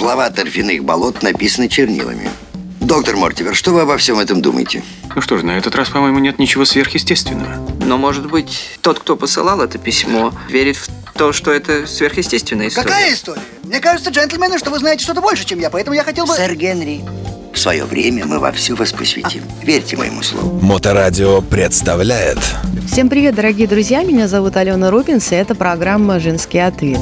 Слова торфяных болот написаны чернилами. Доктор Мортивер, что вы обо всем этом думаете? Ну что ж, на этот раз, по-моему, нет ничего сверхъестественного. Но, может быть, тот, кто посылал это письмо, верит в то, что это сверхъестественная история. Какая история? Мне кажется, джентльмены, что вы знаете что-то больше, чем я, поэтому я хотел бы... Сэр Генри, в свое время мы во все вас посвятим. Верьте моему слову. Моторадио представляет Всем привет, дорогие друзья! Меня зовут Алена Рубинс, и это программа «Женский ответ».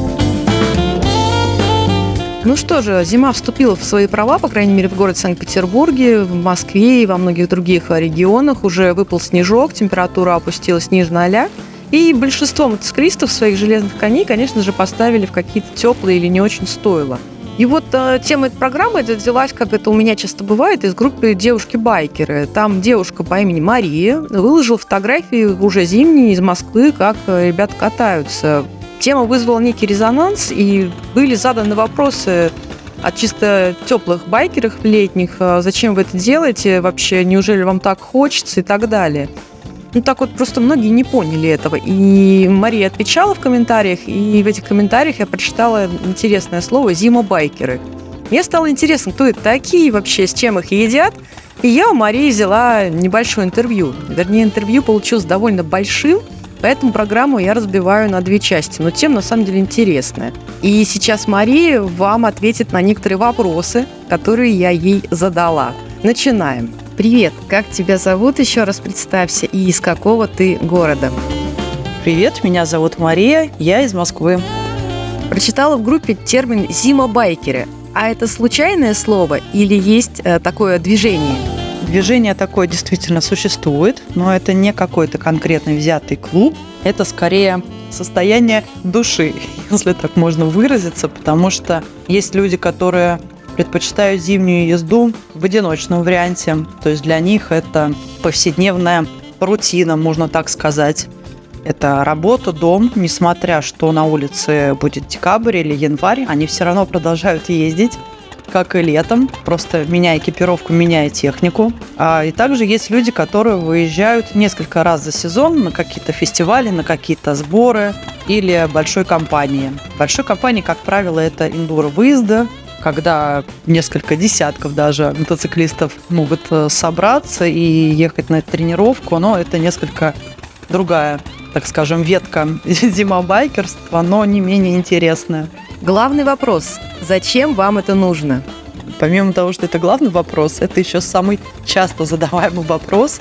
Ну что же, зима вступила в свои права, по крайней мере, в городе Санкт-Петербурге, в Москве и во многих других регионах. Уже выпал снежок, температура опустилась ниже ноля. И большинство мотоциклистов своих железных коней, конечно же, поставили в какие-то теплые или не очень стойла. И вот э, тема этой программы это взялась, как это у меня часто бывает, из группы «Девушки-байкеры». Там девушка по имени Мария выложила фотографии уже зимние из Москвы, как э, ребята катаются. Тема вызвала некий резонанс, и были заданы вопросы от чисто теплых байкеров летних, э, зачем вы это делаете вообще, неужели вам так хочется и так далее. Ну, так вот, просто многие не поняли этого. И Мария отвечала в комментариях, и в этих комментариях я прочитала интересное слово «зимобайкеры». Мне стало интересно, кто это такие вообще, с чем их едят. И я у Марии взяла небольшое интервью. Вернее, интервью получилось довольно большим, поэтому программу я разбиваю на две части. Но тема на самом деле интересная. И сейчас Мария вам ответит на некоторые вопросы, которые я ей задала. Начинаем. Привет, как тебя зовут? Еще раз представься. И из какого ты города? Привет, меня зовут Мария, я из Москвы. Прочитала в группе термин «зимобайкеры». А это случайное слово или есть э, такое движение? Движение такое действительно существует, но это не какой-то конкретный взятый клуб, это скорее состояние души, если так можно выразиться, потому что есть люди, которые предпочитают зимнюю езду в одиночном варианте. То есть для них это повседневная рутина, можно так сказать. Это работа, дом, несмотря что на улице будет декабрь или январь, они все равно продолжают ездить как и летом, просто меняя экипировку, меняя технику. А, и также есть люди, которые выезжают несколько раз за сезон на какие-то фестивали, на какие-то сборы или большой компании. Большой компании, как правило, это индуро-выезды, когда несколько десятков даже мотоциклистов могут э, собраться и ехать на тренировку, но это несколько другая, так скажем, ветка зимобайкерства, но не менее интересная. Главный вопрос – зачем вам это нужно? Помимо того, что это главный вопрос, это еще самый часто задаваемый вопрос,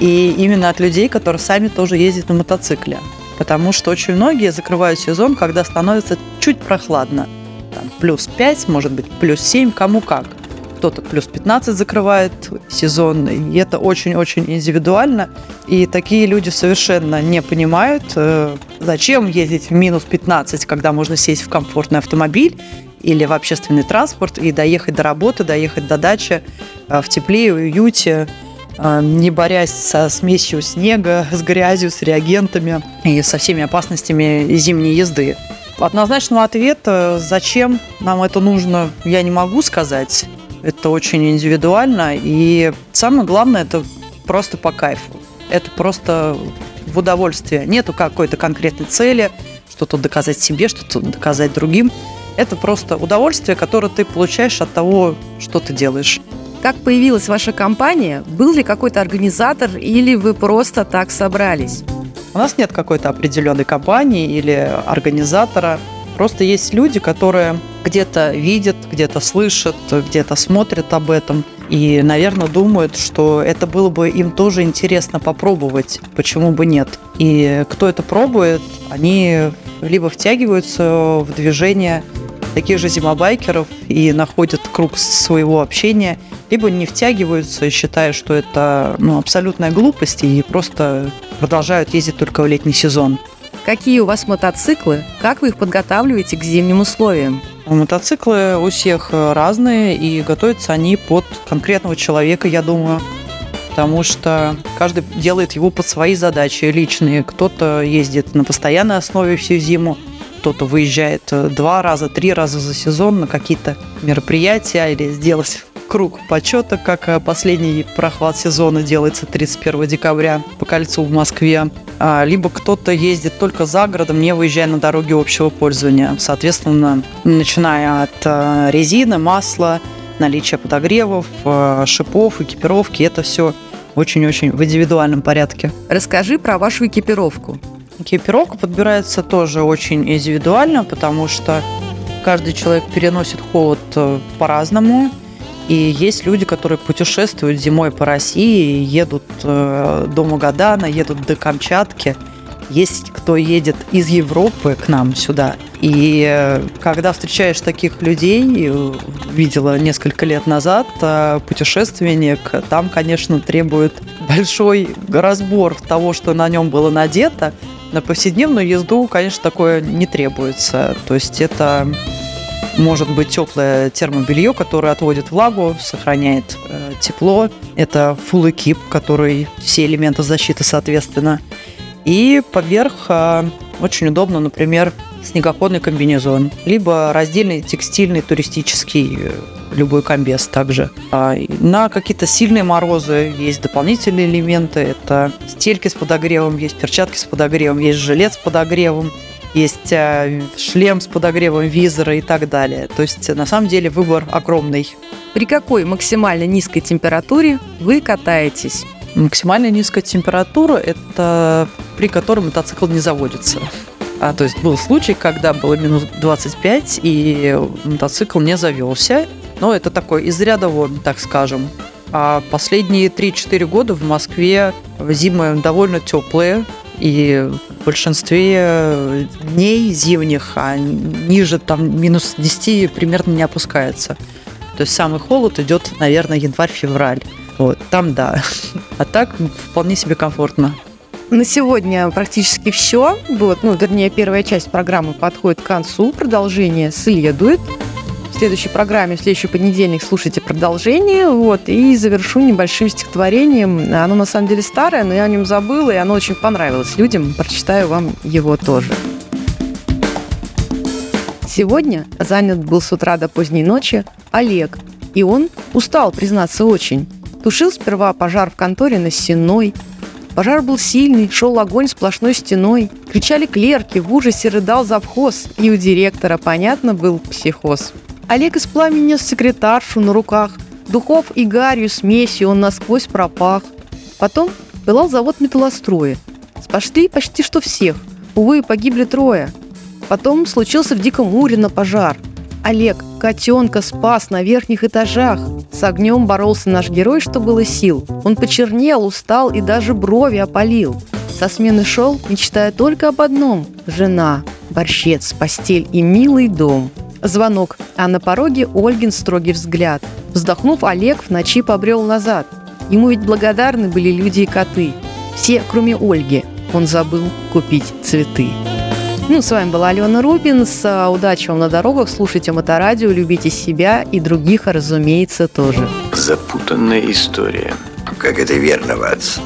и именно от людей, которые сами тоже ездят на мотоцикле. Потому что очень многие закрывают сезон, когда становится чуть прохладно – там, плюс 5, может быть, плюс 7, кому как. Кто-то плюс 15 закрывает сезон, и это очень-очень индивидуально. И такие люди совершенно не понимают, э, зачем ездить в минус 15, когда можно сесть в комфортный автомобиль или в общественный транспорт и доехать до работы, доехать до дачи э, в тепле, уюте, э, не борясь со смесью снега, с грязью, с реагентами и со всеми опасностями зимней езды. Однозначного ответа, зачем нам это нужно, я не могу сказать. Это очень индивидуально. И самое главное, это просто по кайфу. Это просто в удовольствие. Нету какой-то конкретной цели, что-то доказать себе, что-то доказать другим. Это просто удовольствие, которое ты получаешь от того, что ты делаешь. Как появилась ваша компания? Был ли какой-то организатор или вы просто так собрались? У нас нет какой-то определенной компании или организатора. Просто есть люди, которые где-то видят, где-то слышат, где-то смотрят об этом. И, наверное, думают, что это было бы им тоже интересно попробовать. Почему бы нет? И кто это пробует, они либо втягиваются в движение таких же зимобайкеров и находят круг своего общения, либо не втягиваются, считая, что это ну, абсолютная глупость и просто продолжают ездить только в летний сезон. Какие у вас мотоциклы? Как вы их подготавливаете к зимним условиям? Мотоциклы у всех разные, и готовятся они под конкретного человека, я думаю. Потому что каждый делает его под свои задачи личные. Кто-то ездит на постоянной основе всю зиму, кто-то выезжает два раза, три раза за сезон на какие-то мероприятия или сделать круг почета, как э, последний прохват сезона делается 31 декабря по кольцу в Москве. А, Либо кто-то ездит только за городом, не выезжая на дороги общего пользования. Соответственно, начиная от э, резины, масла, наличия подогревов, э, шипов, экипировки, это все очень-очень в индивидуальном порядке. Расскажи про вашу экипировку. Экипировка подбирается тоже очень индивидуально, потому что каждый человек переносит холод э, по-разному. И есть люди, которые путешествуют зимой по России, едут э, до Магадана, едут до Камчатки. Есть кто едет из Европы к нам сюда. И э, когда встречаешь таких людей, э, видела несколько лет назад, э, путешественник, там, конечно, требует большой разбор того, что на нем было надето. На повседневную езду, конечно, такое не требуется. То есть это может быть теплое термобелье, которое отводит влагу, сохраняет э, тепло. Это full экип, который все элементы защиты, соответственно. И поверх э, очень удобно, например, снегоходный комбинезон, либо раздельный текстильный туристический э, любой комбез также. А, На какие-то сильные морозы есть дополнительные элементы. Это стельки с подогревом, есть перчатки с подогревом, есть жилет с подогревом, есть э, шлем с подогревом визора и так далее. То есть, на самом деле, выбор огромный. При какой максимально низкой температуре вы катаетесь? Максимально низкая температура – это при которой мотоцикл не заводится. А, то есть был случай, когда было минус 25, и мотоцикл не завелся. Но это такой из ряда вон, так скажем. А последние 3-4 года в Москве зимы довольно теплые, и в большинстве дней зимних, а ниже там минус 10 примерно не опускается. То есть самый холод идет, наверное, январь-февраль. Вот, там да. А так вполне себе комфортно. На сегодня практически все. Вот, ну, вернее, первая часть программы подходит к концу. Продолжение следует. В следующей программе, в следующий понедельник слушайте продолжение. Вот, и завершу небольшим стихотворением. Оно на самом деле старое, но я о нем забыла, и оно очень понравилось людям. Прочитаю вам его тоже. Сегодня занят был с утра до поздней ночи Олег, и он устал, признаться, очень. Тушил сперва пожар в конторе на Сенной. Пожар был сильный, шел огонь сплошной стеной. Кричали клерки, в ужасе рыдал завхоз, и у директора, понятно, был психоз. Олег из пламени нес секретаршу на руках. Духов и гарью смесью он насквозь пропах. Потом пылал завод металлостроя. Спасли почти что всех. Увы, погибли трое. Потом случился в Диком Урино пожар. Олег котенка спас на верхних этажах. С огнем боролся наш герой, что было сил. Он почернел, устал и даже брови опалил. Со смены шел, мечтая только об одном – жена, борщец, постель и милый дом. Звонок, а на пороге Ольгин строгий взгляд. Вздохнув, Олег в ночи побрел назад. Ему ведь благодарны были люди и коты. Все, кроме Ольги. Он забыл купить цветы. Ну, с вами была Алена Рубинс. Удачи вам на дорогах. Слушайте Моторадио, любите себя и других, разумеется, тоже. Запутанная история. Как это верно, Ватс?